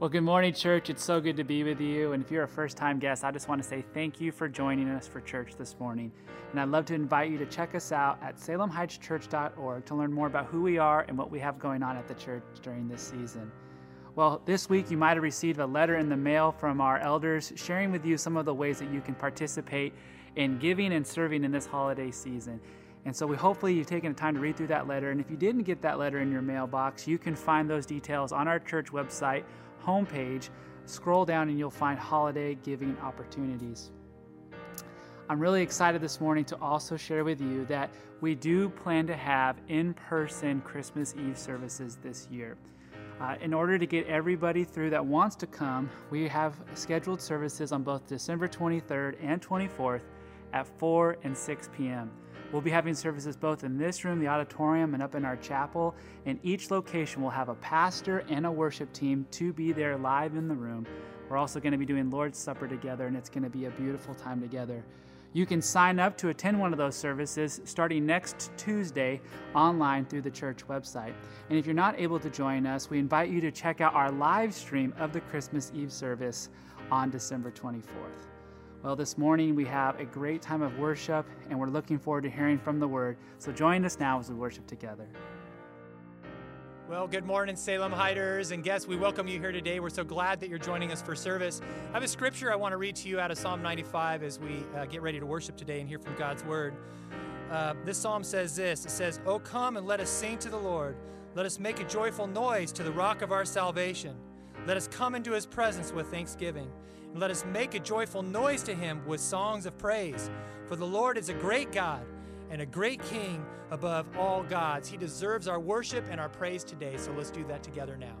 Well, good morning, church. It's so good to be with you. And if you're a first time guest, I just want to say thank you for joining us for church this morning. And I'd love to invite you to check us out at salemheightschurch.org to learn more about who we are and what we have going on at the church during this season. Well, this week you might have received a letter in the mail from our elders sharing with you some of the ways that you can participate in giving and serving in this holiday season. And so we hopefully you've taken the time to read through that letter. And if you didn't get that letter in your mailbox, you can find those details on our church website homepage, scroll down and you'll find holiday giving opportunities. I'm really excited this morning to also share with you that we do plan to have in person Christmas Eve services this year. Uh, in order to get everybody through that wants to come, we have scheduled services on both December 23rd and 24th at 4 and 6 p.m. We'll be having services both in this room, the auditorium, and up in our chapel. And each location will have a pastor and a worship team to be there live in the room. We're also going to be doing Lord's Supper together, and it's going to be a beautiful time together. You can sign up to attend one of those services starting next Tuesday online through the church website. And if you're not able to join us, we invite you to check out our live stream of the Christmas Eve service on December 24th. Well, this morning we have a great time of worship, and we're looking forward to hearing from the Word. So join us now as we worship together. Well, good morning, Salem Hiders and guests. We welcome you here today. We're so glad that you're joining us for service. I have a scripture I want to read to you out of Psalm 95 as we uh, get ready to worship today and hear from God's Word. Uh, this psalm says this It says, Oh, come and let us sing to the Lord. Let us make a joyful noise to the rock of our salvation. Let us come into his presence with thanksgiving and let us make a joyful noise to him with songs of praise. For the Lord is a great God and a great King above all gods. He deserves our worship and our praise today. So let's do that together now.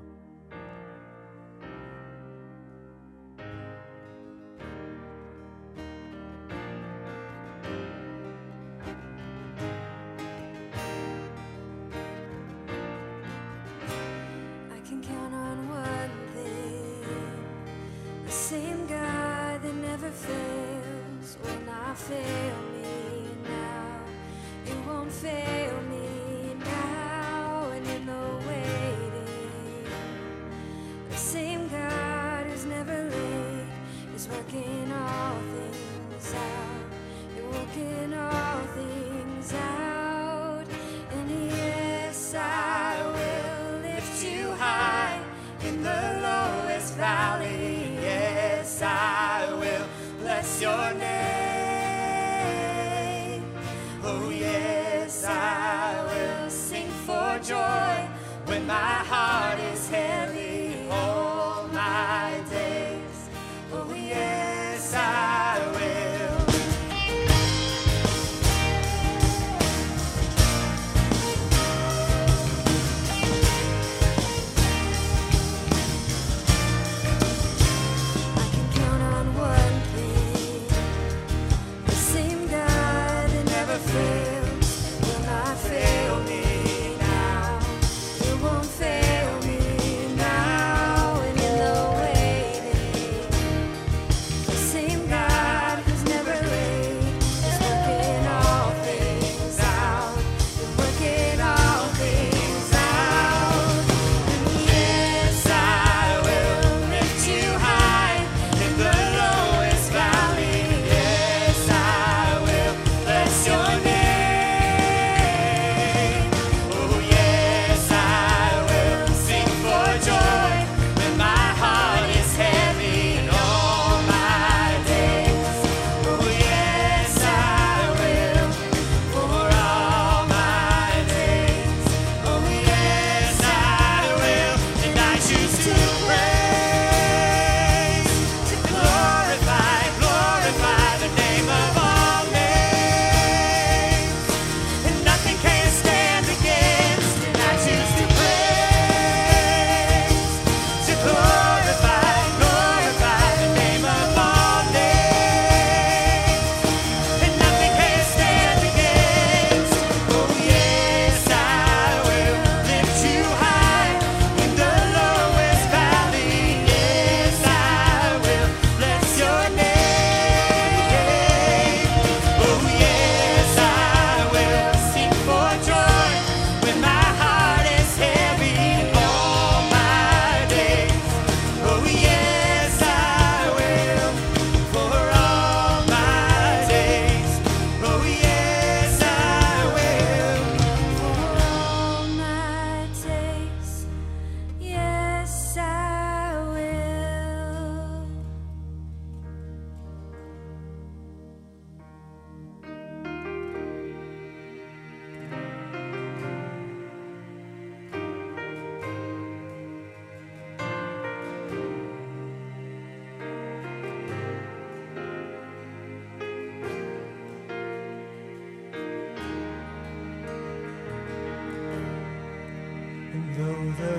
Though the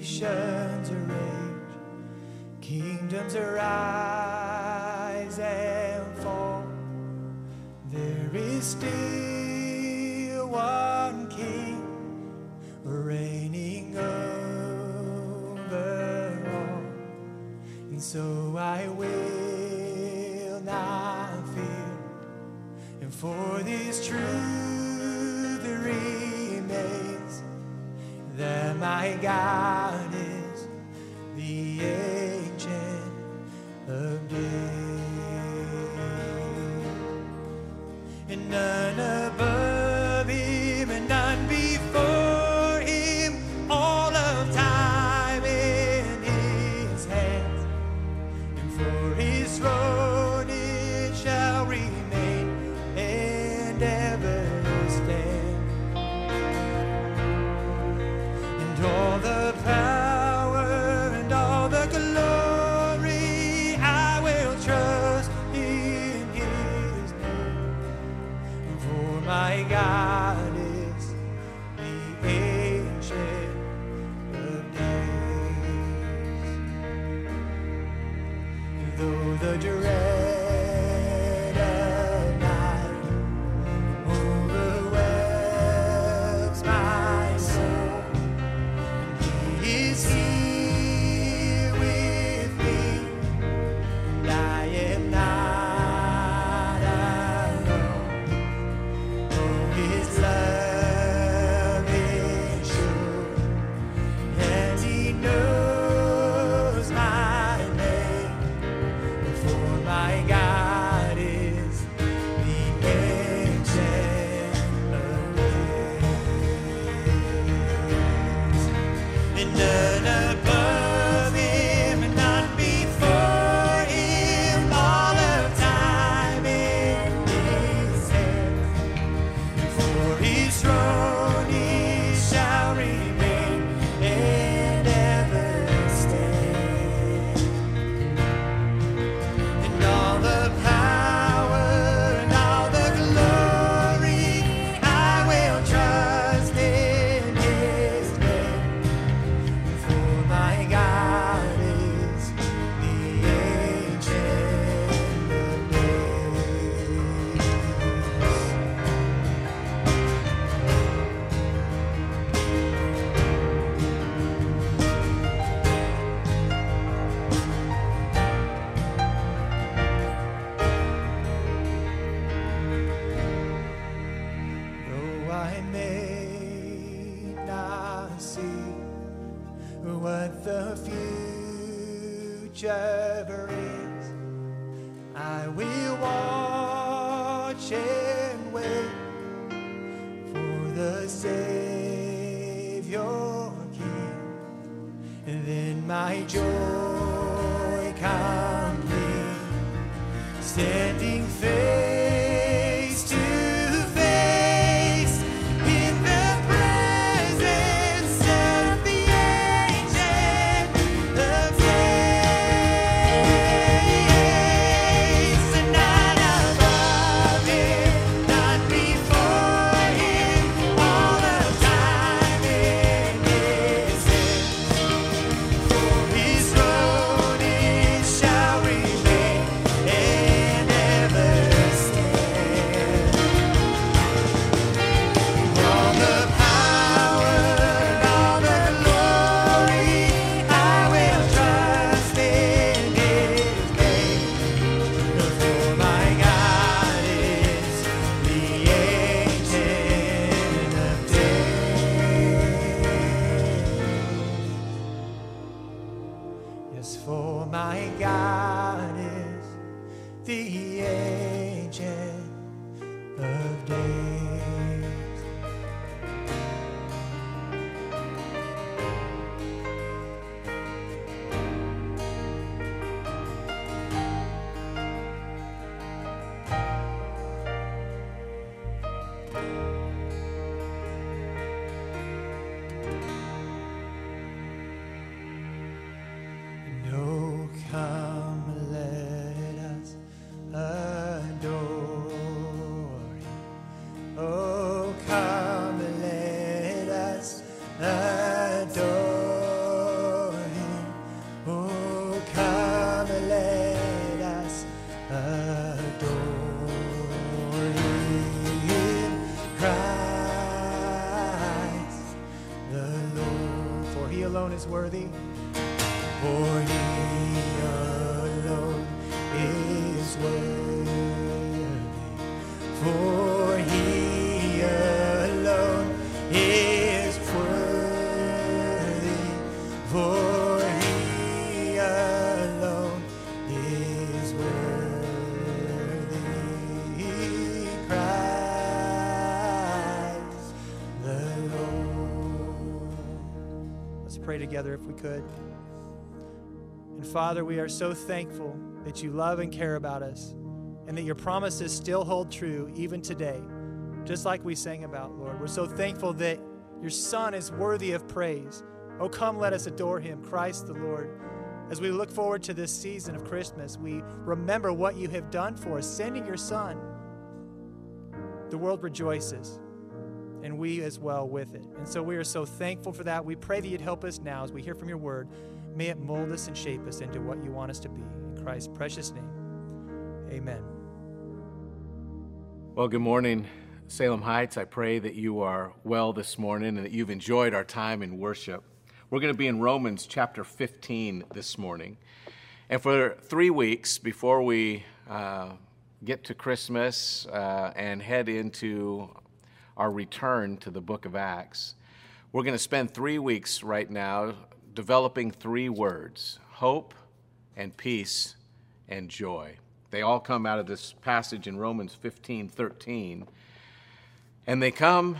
nations rage, kingdoms rise and fall? There is still one King reigning over all, and so I will not fear. And for these truths. that my God is the agent of days. Is worthy. For He pray together if we could. And Father, we are so thankful that you love and care about us and that your promises still hold true even today, just like we sang about, Lord. We're so thankful that your Son is worthy of praise. Oh, come, let us adore him, Christ the Lord. As we look forward to this season of Christmas, we remember what you have done for us, sending your Son. The world rejoices and we as well with it. And so we are so thankful for that. We pray that you'd help us now as we hear from your word. May it mold us and shape us into what you want us to be. In Christ's precious name, amen. Well, good morning, Salem Heights. I pray that you are well this morning and that you've enjoyed our time in worship. We're going to be in Romans chapter 15 this morning. And for three weeks before we uh, get to Christmas uh, and head into our return to the book of Acts, we're going to spend three weeks right now developing three words hope and peace and joy. They all come out of this passage in Romans 15 13. And they come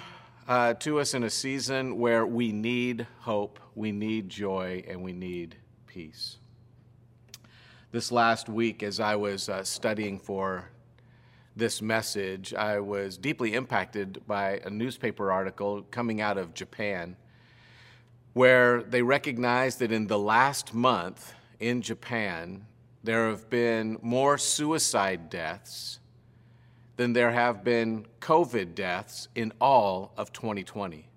uh, to us in a season where we need hope, we need joy, and we need peace. This last week, as I was uh, studying for this message, I was deeply impacted by a newspaper article coming out of Japan where they recognized that in the last month in Japan, there have been more suicide deaths than there have been COVID deaths in all of 2020.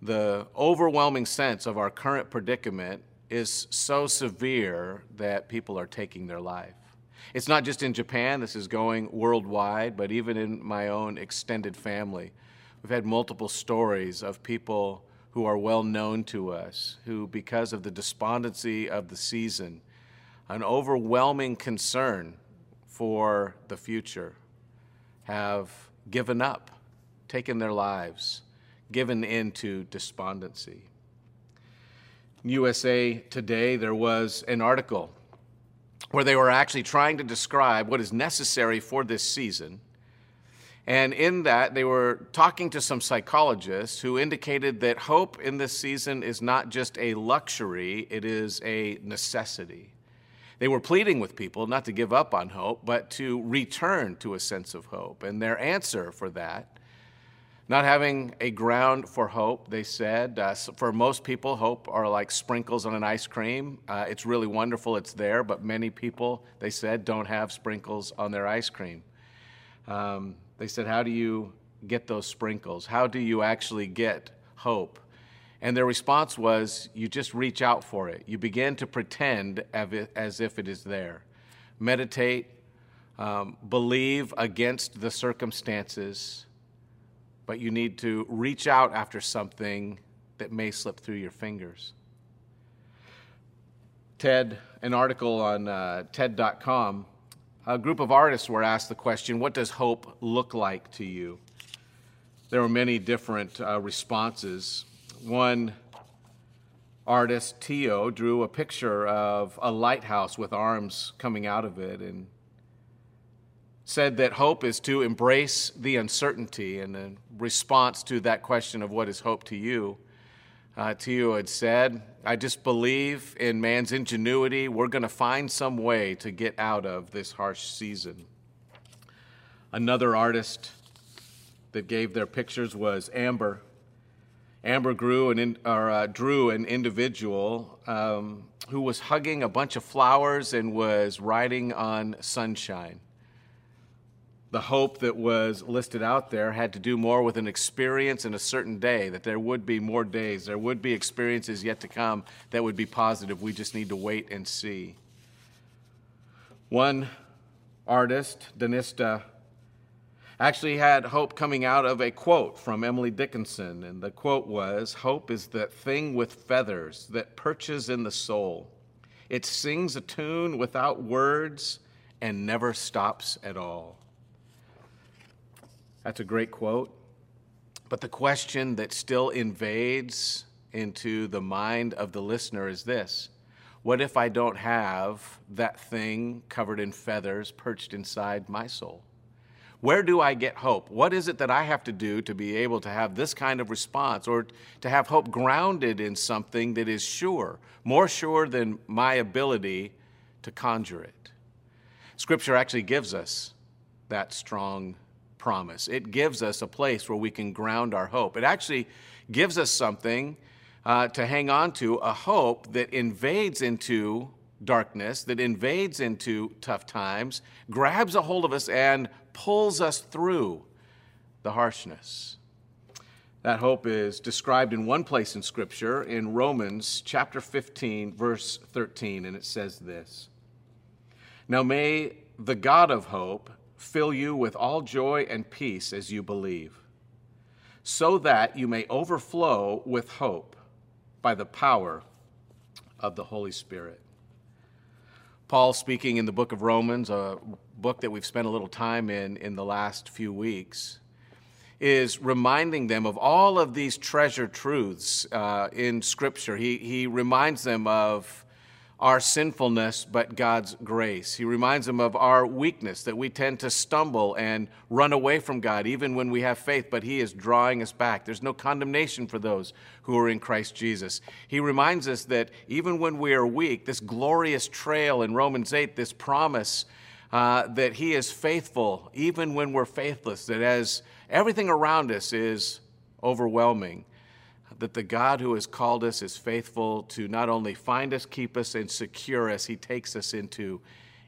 The overwhelming sense of our current predicament is so severe that people are taking their life. It's not just in Japan, this is going worldwide, but even in my own extended family. We've had multiple stories of people who are well known to us, who, because of the despondency of the season, an overwhelming concern for the future, have given up, taken their lives, given into despondency. USA Today, there was an article where they were actually trying to describe what is necessary for this season. And in that, they were talking to some psychologists who indicated that hope in this season is not just a luxury, it is a necessity. They were pleading with people not to give up on hope, but to return to a sense of hope. And their answer for that not having a ground for hope, they said. Uh, for most people, hope are like sprinkles on an ice cream. Uh, it's really wonderful, it's there, but many people, they said, don't have sprinkles on their ice cream. Um, they said, How do you get those sprinkles? How do you actually get hope? And their response was, You just reach out for it. You begin to pretend as if it is there. Meditate, um, believe against the circumstances but you need to reach out after something that may slip through your fingers. TED, an article on uh, TED.com, a group of artists were asked the question What does hope look like to you? There were many different uh, responses. One artist, Tio, drew a picture of a lighthouse with arms coming out of it and said that hope is to embrace the uncertainty. And in response to that question of what is hope to you, uh, Tio had said, I just believe in man's ingenuity. We're going to find some way to get out of this harsh season. Another artist that gave their pictures was Amber. Amber grew an in, or, uh, drew an individual um, who was hugging a bunch of flowers and was riding on sunshine the hope that was listed out there had to do more with an experience in a certain day, that there would be more days, there would be experiences yet to come that would be positive. We just need to wait and see. One artist, Danista, actually had hope coming out of a quote from Emily Dickinson. And the quote was Hope is that thing with feathers that perches in the soul. It sings a tune without words and never stops at all. That's a great quote. But the question that still invades into the mind of the listener is this What if I don't have that thing covered in feathers perched inside my soul? Where do I get hope? What is it that I have to do to be able to have this kind of response or to have hope grounded in something that is sure, more sure than my ability to conjure it? Scripture actually gives us that strong promise. It gives us a place where we can ground our hope. It actually gives us something uh, to hang on to, a hope that invades into darkness, that invades into tough times, grabs a hold of us, and pulls us through the harshness. That hope is described in one place in Scripture, in Romans chapter 15, verse 13, and it says this Now may the God of hope fill you with all joy and peace as you believe, so that you may overflow with hope by the power of the Holy Spirit. Paul, speaking in the book of Romans, a book that we've spent a little time in in the last few weeks, is reminding them of all of these treasure truths uh, in Scripture. He, he reminds them of our sinfulness, but God's grace. He reminds them of our weakness, that we tend to stumble and run away from God even when we have faith, but He is drawing us back. There's no condemnation for those who are in Christ Jesus. He reminds us that even when we are weak, this glorious trail in Romans 8, this promise uh, that He is faithful even when we're faithless, that as everything around us is overwhelming, that the God who has called us is faithful to not only find us, keep us, and secure us, He takes us into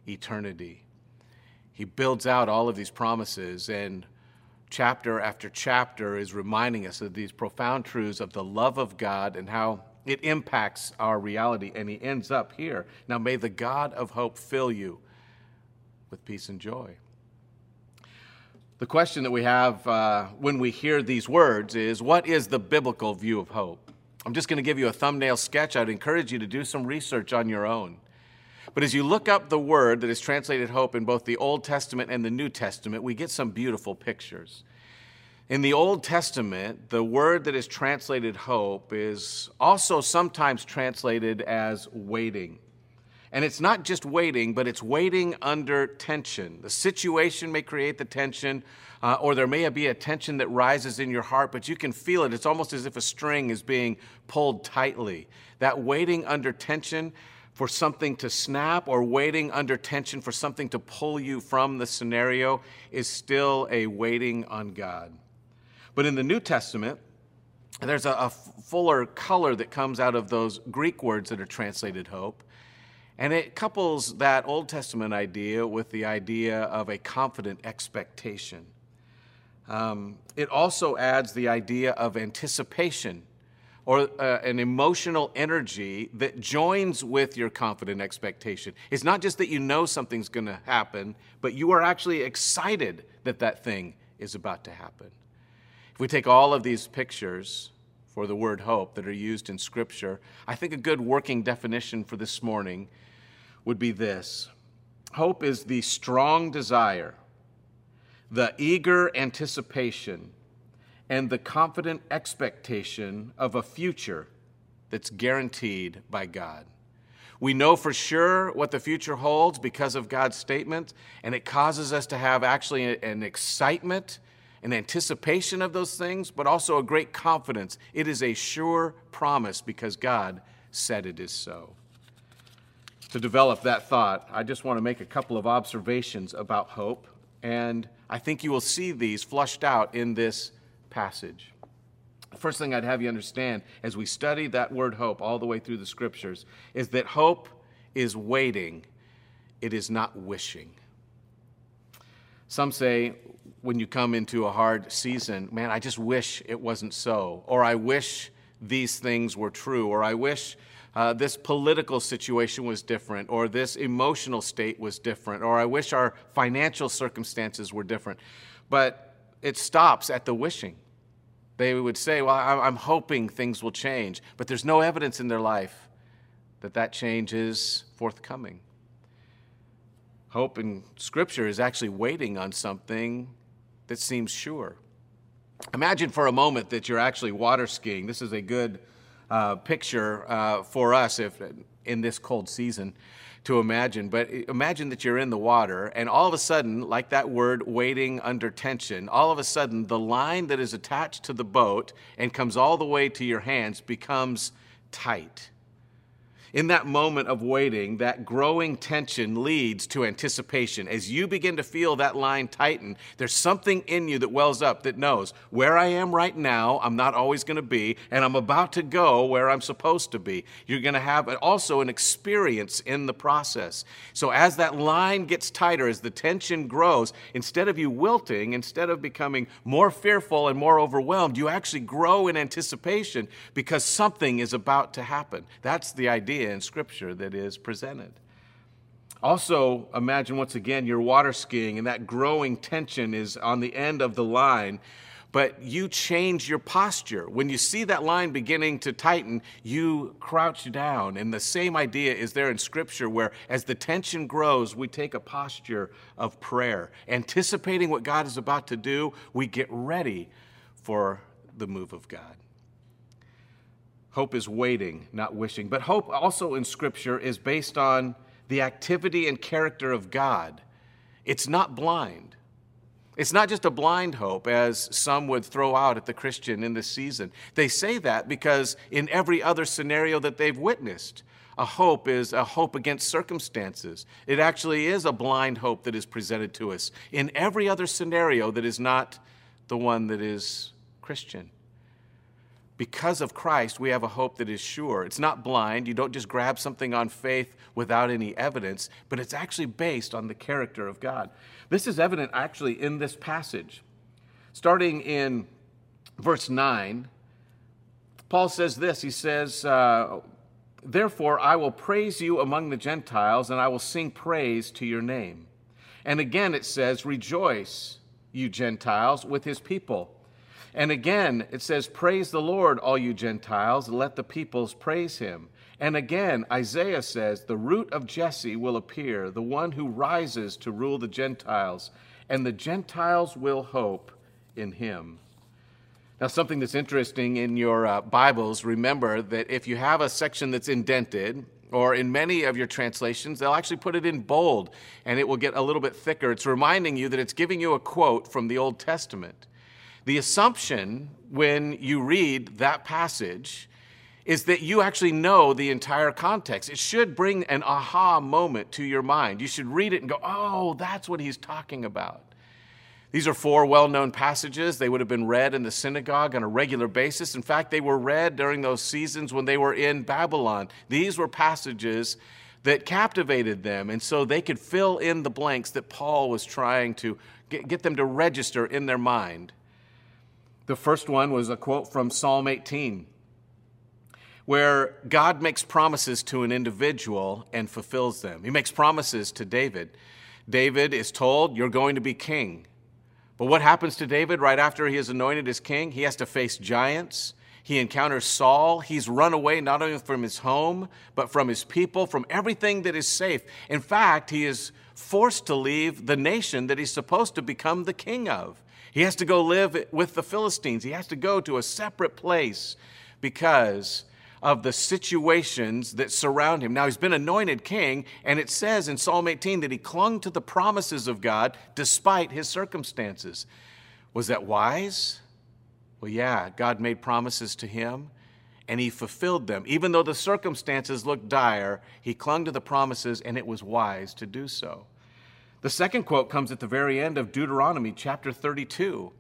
eternity. He builds out all of these promises, and chapter after chapter is reminding us of these profound truths of the love of God and how it impacts our reality. And He ends up here. Now, may the God of hope fill you with peace and joy. The question that we have uh, when we hear these words is what is the biblical view of hope? I'm just going to give you a thumbnail sketch. I'd encourage you to do some research on your own. But as you look up the word that is translated hope in both the Old Testament and the New Testament, we get some beautiful pictures. In the Old Testament, the word that is translated hope is also sometimes translated as waiting. And it's not just waiting, but it's waiting under tension. The situation may create the tension, uh, or there may be a tension that rises in your heart, but you can feel it. It's almost as if a string is being pulled tightly. That waiting under tension for something to snap or waiting under tension for something to pull you from the scenario is still a waiting on God. But in the New Testament, there's a, a fuller color that comes out of those Greek words that are translated hope. And it couples that Old Testament idea with the idea of a confident expectation. Um, it also adds the idea of anticipation or uh, an emotional energy that joins with your confident expectation. It's not just that you know something's going to happen, but you are actually excited that that thing is about to happen. If we take all of these pictures for the word hope that are used in Scripture, I think a good working definition for this morning would be this Hope is the strong desire, the eager anticipation, and the confident expectation of a future that's guaranteed by God. We know for sure what the future holds because of God's statement, and it causes us to have actually an excitement, an anticipation of those things, but also a great confidence. It is a sure promise because God said it is so to develop that thought, I just want to make a couple of observations about hope, and I think you will see these flushed out in this passage. The first thing I'd have you understand as we study that word hope all the way through the scriptures is that hope is waiting, it is not wishing. Some say when you come into a hard season, man, I just wish it wasn't so, or I wish these things were true, or I wish uh, this political situation was different, or this emotional state was different, or I wish our financial circumstances were different. But it stops at the wishing. They would say, Well, I'm hoping things will change, but there's no evidence in their life that that change is forthcoming. Hope in Scripture is actually waiting on something that seems sure. Imagine for a moment that you're actually water skiing. This is a good uh, picture uh, for us if in this cold season to imagine. But imagine that you're in the water, and all of a sudden, like that word, waiting under tension, all of a sudden, the line that is attached to the boat and comes all the way to your hands becomes tight. In that moment of waiting, that growing tension leads to anticipation. As you begin to feel that line tighten, there's something in you that wells up that knows where I am right now, I'm not always going to be, and I'm about to go where I'm supposed to be. You're going to have also an experience in the process. So as that line gets tighter, as the tension grows, instead of you wilting, instead of becoming more fearful and more overwhelmed, you actually grow in anticipation because something is about to happen. That's the idea idea in Scripture that is presented. Also, imagine once again you're water skiing and that growing tension is on the end of the line, but you change your posture. When you see that line beginning to tighten, you crouch down. And the same idea is there in Scripture where as the tension grows, we take a posture of prayer. Anticipating what God is about to do, we get ready for the move of God. Hope is waiting, not wishing. But hope also in Scripture is based on the activity and character of God. It's not blind. It's not just a blind hope, as some would throw out at the Christian in this season. They say that because in every other scenario that they've witnessed, a hope is a hope against circumstances. It actually is a blind hope that is presented to us in every other scenario that is not the one that is Christian because of Christ, we have a hope that is sure. It's not blind. You don't just grab something on faith without any evidence, but it's actually based on the character of God. This is evident actually in this passage. Starting in verse 9, Paul says this He says, uh, Therefore, I will praise you among the Gentiles, and I will sing praise to your name. And again it says, Rejoice, you Gentiles, with his people. And again, it says, Praise the Lord, all you Gentiles, let the peoples praise him. And again, Isaiah says, The root of Jesse will appear, the one who rises to rule the Gentiles, and the Gentiles will hope in him. Now, something that's interesting in your uh, Bibles, remember that if you have a section that's indented, or in many of your translations, they'll actually put it in bold and it will get a little bit thicker. It's reminding you that it's giving you a quote from the Old Testament. The assumption when you read that passage is that you actually know the entire context. It should bring an aha moment to your mind. You should read it and go, oh, that's what he's talking about. These are four well known passages. They would have been read in the synagogue on a regular basis. In fact, they were read during those seasons when they were in Babylon. These were passages that captivated them, and so they could fill in the blanks that Paul was trying to get, them to register in their mind. The first one was a quote from Psalm 18, where God makes promises to an individual and fulfills them. He makes promises to David. David is told, You're going to be king. But what happens to David right after he is anointed as king? He has to face giants. He encounters Saul. He's run away not only from his home, but from his people, from everything that is safe. In fact, he is forced to leave the nation that he's supposed to become the king of. He has to go live with the Philistines. He has to go to a separate place because of the situations that surround him. Now, he's been anointed king, and it says in Psalm 18 that he clung to the promises of God despite his circumstances. Was that wise? Well, yeah, God made promises to him, and he fulfilled them. Even though the circumstances looked dire, he clung to the promises, and it was wise to do so. The second quote comes at the very end of Deuteronomy chapter 32,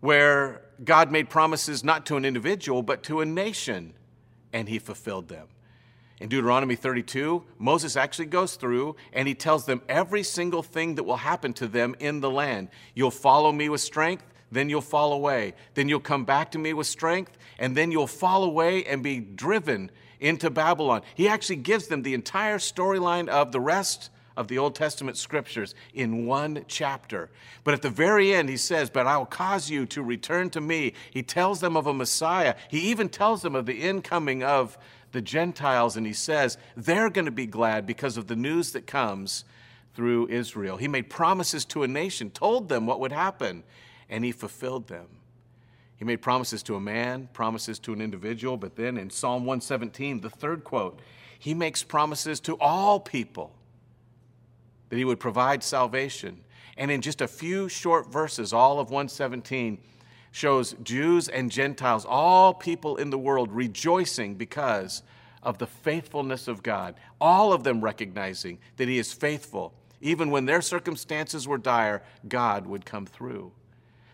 where God made promises not to an individual, but to a nation, and he fulfilled them. In Deuteronomy 32, Moses actually goes through and he tells them every single thing that will happen to them in the land. You'll follow me with strength, then you'll fall away. Then you'll come back to me with strength, and then you'll fall away and be driven into Babylon. He actually gives them the entire storyline of the rest of the Old Testament scriptures in one chapter. But at the very end, he says, But I will cause you to return to me. He tells them of a Messiah. He even tells them of the incoming of the Gentiles, and he says, They're going to be glad because of the news that comes through Israel. He made promises to a nation, told them what would happen, and he fulfilled them. He made promises to a man, promises to an individual, but then in Psalm 117, the third quote, he makes promises to all people that he would provide salvation. And in just a few short verses, all of 117 shows Jews and Gentiles, all people in the world, rejoicing because of the faithfulness of God, all of them recognizing that he is faithful. Even when their circumstances were dire, God would come through.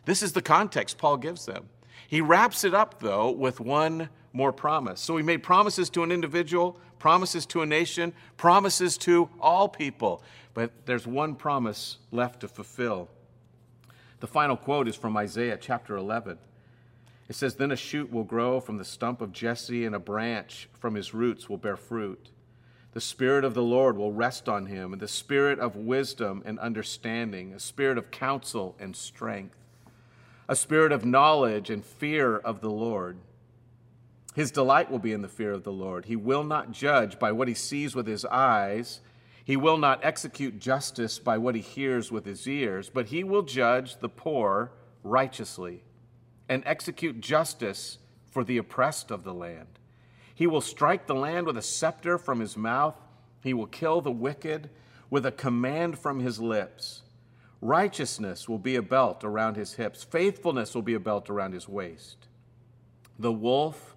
This is the context Paul gives them. He wraps it up, though, with one more promise. So he made promises to an individual, promises to a nation, promises to all people. But there's one promise left to fulfill. The final quote is from Isaiah chapter 11. It says, Then a shoot will grow from the stump of Jesse, and a branch from his roots will bear fruit. The Spirit of the Lord will rest on him, and the Spirit of wisdom and understanding, a spirit of counsel and strength, a spirit of knowledge and fear of the Lord. His delight will be in the fear of the Lord. He will not judge by what he sees with his eyes he will not execute justice by what he hears with his ears, but he will judge the poor righteously and execute justice for the oppressed of the land. He will strike the land with a scepter from his mouth. He will kill the wicked with a command from his lips. Righteousness will be a belt around his hips, faithfulness will be a belt around his waist. The wolf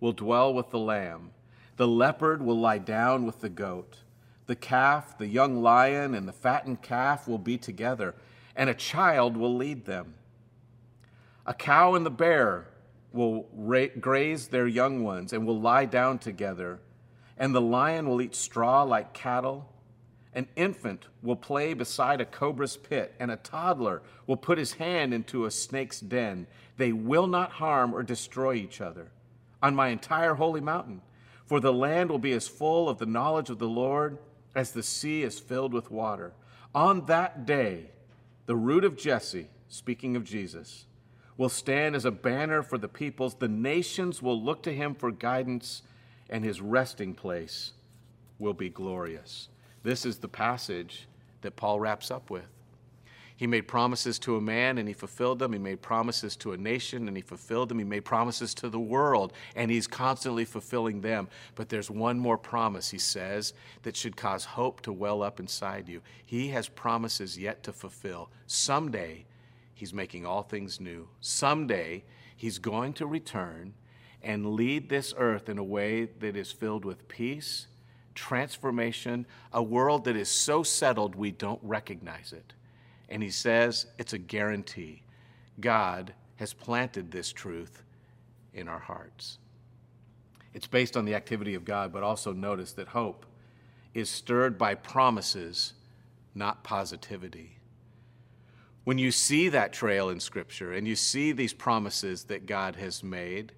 will dwell with the lamb, the leopard will lie down with the goat. The calf, the young lion, and the fattened calf will be together, and a child will lead them. A cow and the bear will ra- graze their young ones and will lie down together, and the lion will eat straw like cattle. An infant will play beside a cobra's pit, and a toddler will put his hand into a snake's den. They will not harm or destroy each other on my entire holy mountain, for the land will be as full of the knowledge of the Lord as the sea is filled with water. On that day, the root of Jesse, speaking of Jesus, will stand as a banner for the peoples. The nations will look to him for guidance, and his resting place will be glorious. This is the passage that Paul wraps up with. He made promises to a man and he fulfilled them. He made promises to a nation and he fulfilled them. He made promises to the world and he's constantly fulfilling them. But there's one more promise, he says, that should cause hope to well up inside you. He has promises yet to fulfill. Someday, he's making all things new. Someday, he's going to return and lead this earth in a way that is filled with peace, transformation, a world that is so settled we don't recognize it. And he says it's a guarantee. God has planted this truth in our hearts. It's based on the activity of God, but also notice that hope is stirred by promises, not positivity. When you see that trail in Scripture and you see these promises that God has made,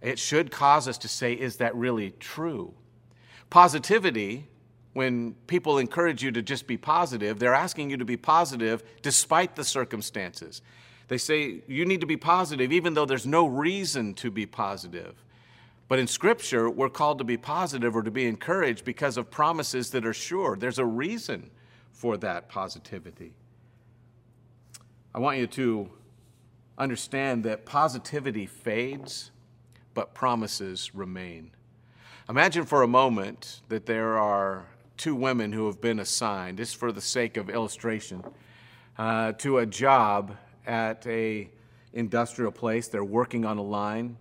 it should cause us to say, is that really true? Positivity when people encourage you to just be positive, they're asking you to be positive despite the circumstances. They say you need to be positive even though there's no reason to be positive. But in Scripture, we're called to be positive or to be encouraged because of promises that are sure. There's a reason for that positivity. I want you to understand that positivity fades, but promises remain. Imagine for a moment that there are two women who have been assigned, just for the sake of illustration, uh, to a job at a industrial place. They're working on a line.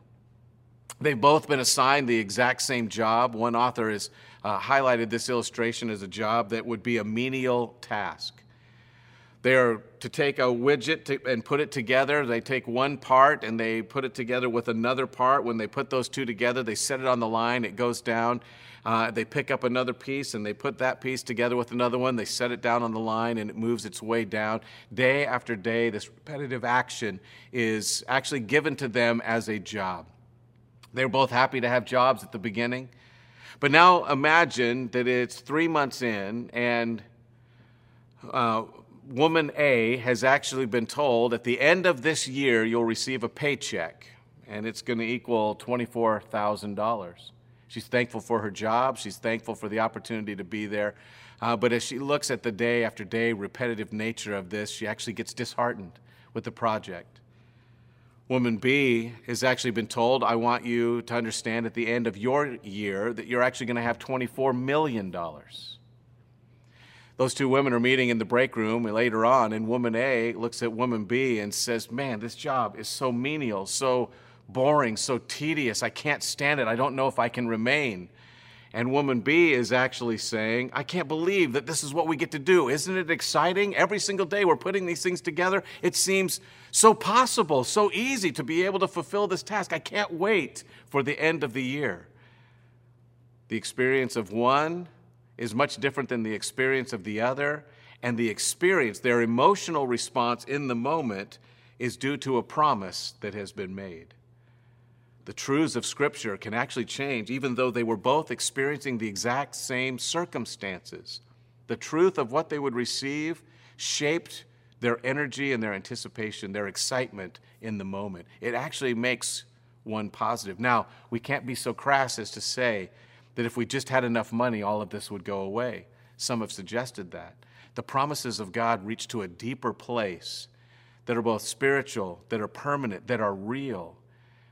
They've both been assigned the exact same job. One author has uh, highlighted this illustration as a job that would be a menial task. They are to take a widget to, and put it together. They take one part and they put it together with another part. When they put those two together, they set it on the line, it goes down, uh, they pick up another piece and they put that piece together with another one. They set it down on the line and it moves its way down. Day after day, this repetitive action is actually given to them as a job. They were both happy to have jobs at the beginning. But now imagine that it's three months in, and uh, woman A has actually been told at the end of this year you'll receive a paycheck, and it's going to equal $24,000. She's thankful for her job, she's thankful for the opportunity to be there. Uh, but as she looks at the day after day repetitive nature of this, she actually gets disheartened with the project. Woman B has actually been told, I want you to understand at the end of your year that you're actually going to have $24 million. Those two women are meeting in the break room later on, and woman A looks at woman B and says, Man, this job is so menial, so boring, so tedious. I can't stand it. I don't know if I can remain. And woman B is actually saying, I can't believe that this is what we get to do. Isn't it exciting? Every single day we're putting these things together. It seems so possible, so easy to be able to fulfill this task. I can't wait for the end of the year. The experience of one is much different than the experience of the other, and the experience, their emotional response in the moment, is due to a promise that has been made. The truths of Scripture can actually change, even though they were both experiencing the exact same circumstances. The truth of what they would receive shaped their energy and their anticipation, their excitement in the moment. It actually makes one positive. Now, we can't be so crass as to say that if we just had enough money, all of this would go away. Some have suggested that. The promises of God reach to a deeper place that are both spiritual, that are permanent, that are real,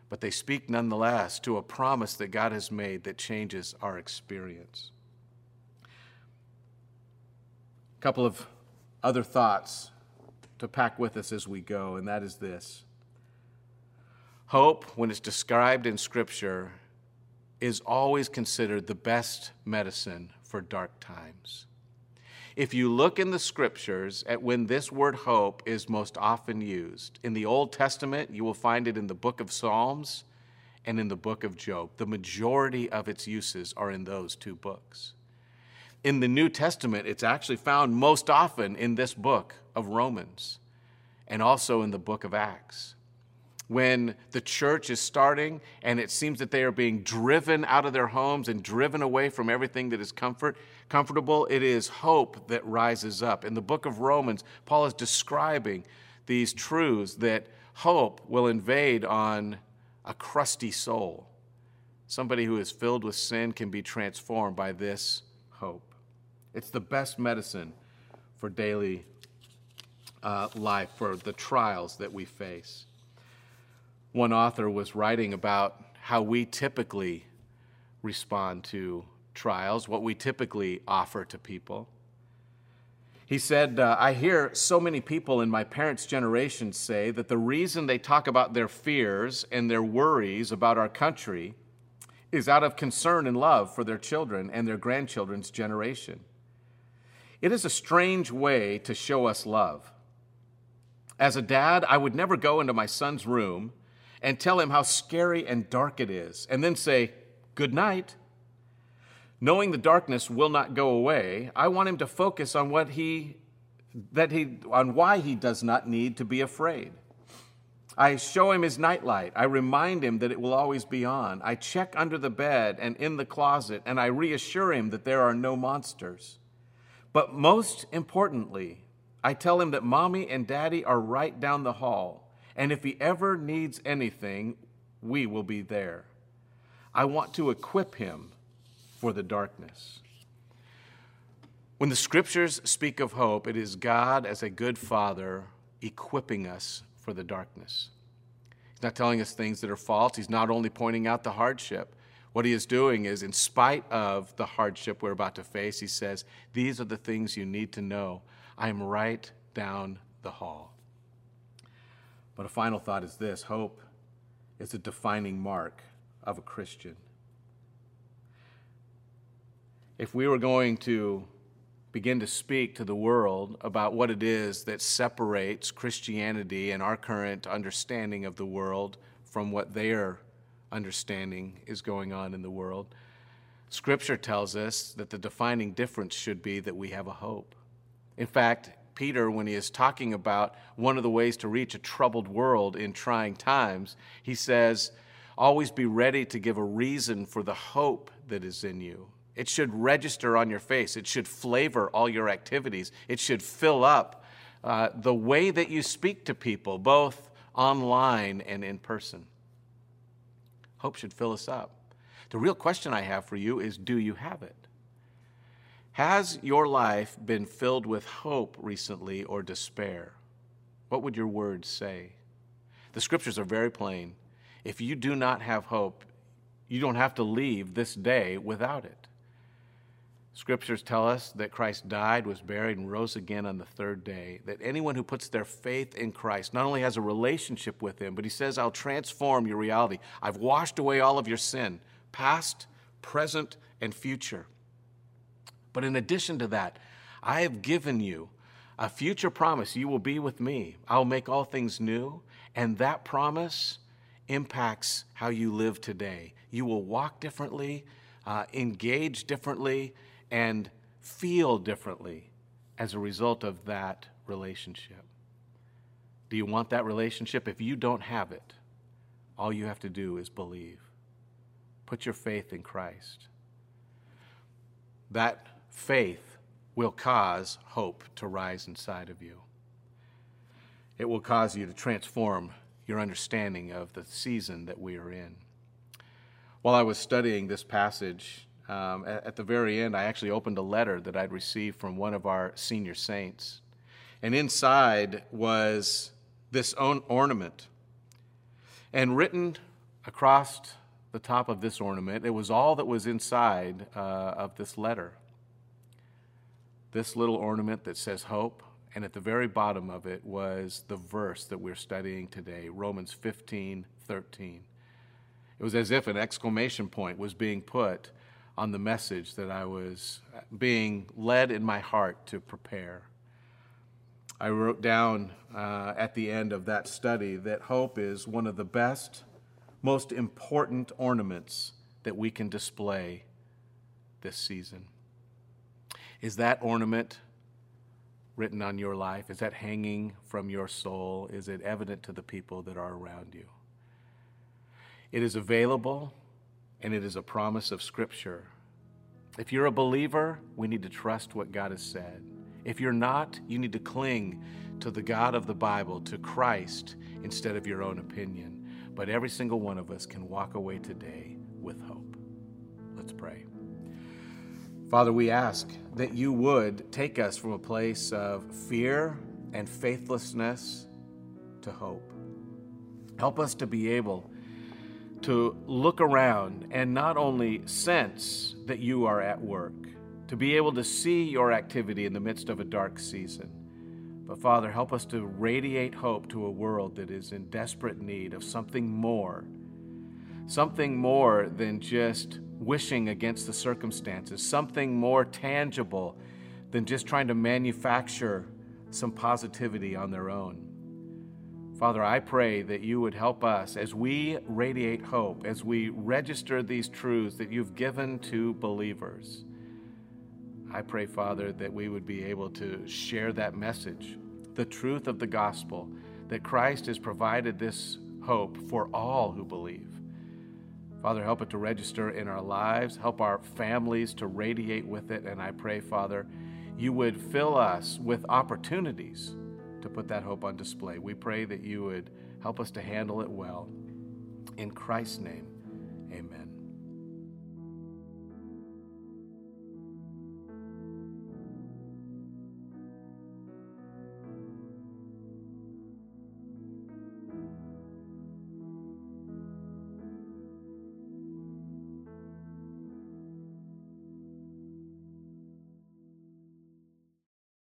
but they speak nonetheless to a promise that God has made that changes our experience. A couple of other thoughts to pack with us as we go, and that is this. Hope, when it's described in Scripture, is always considered the best medicine for dark times. If you look in the scriptures at when this word hope is most often used, in the Old Testament, you will find it in the book of Psalms and in the book of Job. The majority of its uses are in those two books. In the New Testament, it's actually found most often in this book of Romans and also in the book of Acts when the church is starting and it seems that they are being driven out of their homes and driven away from everything that is comfort comfortable it is hope that rises up. In the book of romans paul is describing these truths that hope will invade on a crusty soul. Somebody who is filled with sin can be transformed by this hope. It's the best medicine for daily uh, life for the trials that we face one author was writing about how we typically respond to trials, what we typically offer to people. He said, uh, I hear so many people in my parents' generation say that the reason they talk about their fears and their worries about our country is out of concern and love for their children and their grandchildren's generation. It is a strange way to show us love. As a dad, I would never go into my son's room and tell him how scary and dark it is, and then say, Good night. Knowing the darkness will not go away, I want him to focus on what he that he on why he does not need to be afraid. I show him his nightlight. I remind him that it will always be on. I check under the bed and in the closet, and I reassure him that there are no monsters. But most importantly, I tell him that mommy and daddy are right down the hall and if he ever needs anything, we will be there. I want to equip him for the darkness. When the scriptures speak of hope, it is God as a good father equipping us for the darkness. He's not telling us things that are false. He's not only pointing out the hardship. What he is doing is, in spite of the hardship we're about to face, he says, These are the things you need to know. I am right down the hall. But a final thought is this hope is a defining mark of a Christian. If we were going to begin to speak to the world about what it is that separates Christianity and our current understanding of the world from what their understanding is going on in the world, Scripture tells us that the defining difference should be that we have a hope. In fact, Peter, when he is talking about one of the ways to reach a troubled world in trying times, he says, always be ready to give a reason for the hope that is in you. It should register on your face, it should flavor all your activities, it should fill up uh, the way that you speak to people, both online and in person. Hope should fill us up. The real question I have for you is do you have it? Has your life been filled with hope recently or despair? What would your words say? The scriptures are very plain. If you do not have hope, you don't have to leave this day without it. Scriptures tell us that Christ died, was buried, and rose again on the third day. That anyone who puts their faith in Christ not only has a relationship with Him, but He says, I'll transform your reality. I've washed away all of your sin, past, present, and future. But in addition to that, I have given you a future promise. You will be with me. I'll make all things new. And that promise impacts how you live today. You will walk differently, uh, engage differently, and feel differently as a result of that relationship. Do you want that relationship? If you don't have it, all you have to do is believe. Put your faith in Christ. That faith will cause hope to rise inside of you. It will cause you to transform your understanding of the season that we are in. While I was studying this passage, um, at, at the very end, I actually opened a letter that I'd received from one of our senior saints. And inside was this own ornament. And written across the top of this ornament, it was all that was inside uh, of this letter. This little ornament that says hope, and at the very bottom of it was the verse that we're studying today, Romans 15 13. It was as if an exclamation point was being put on the message that I was being led in my heart to prepare. I wrote down uh, at the end of that study that hope is one of the best, most important ornaments that we can display this season. Is that ornament written on your life? Is that hanging from your soul? Is it evident to the people that are around you? It is available and it is a promise of Scripture. If you're a believer, we need to trust what God has said. If you're not, you need to cling to the God of the Bible, to Christ, instead of your own opinion. But every single one of us can walk away today with hope. Let's pray. Father, we ask that you would take us from a place of fear and faithlessness to hope. Help us to be able to look around and not only sense that you are at work, to be able to see your activity in the midst of a dark season. But Father, help us to radiate hope to a world that is in desperate need of something more. Something more than just wishing against the circumstances, something more tangible than just trying to manufacture some positivity on their own. Father, I pray that you would help us as we radiate hope, as we register these truths that you've given to believers. I pray, Father, that we would be able to share that message, the truth of the gospel, that Christ has provided this hope for all who believe. Father, help it to register in our lives, help our families to radiate with it, and I pray, Father, you would fill us with opportunities to put that hope on display. We pray that you would help us to handle it well. In Christ's name.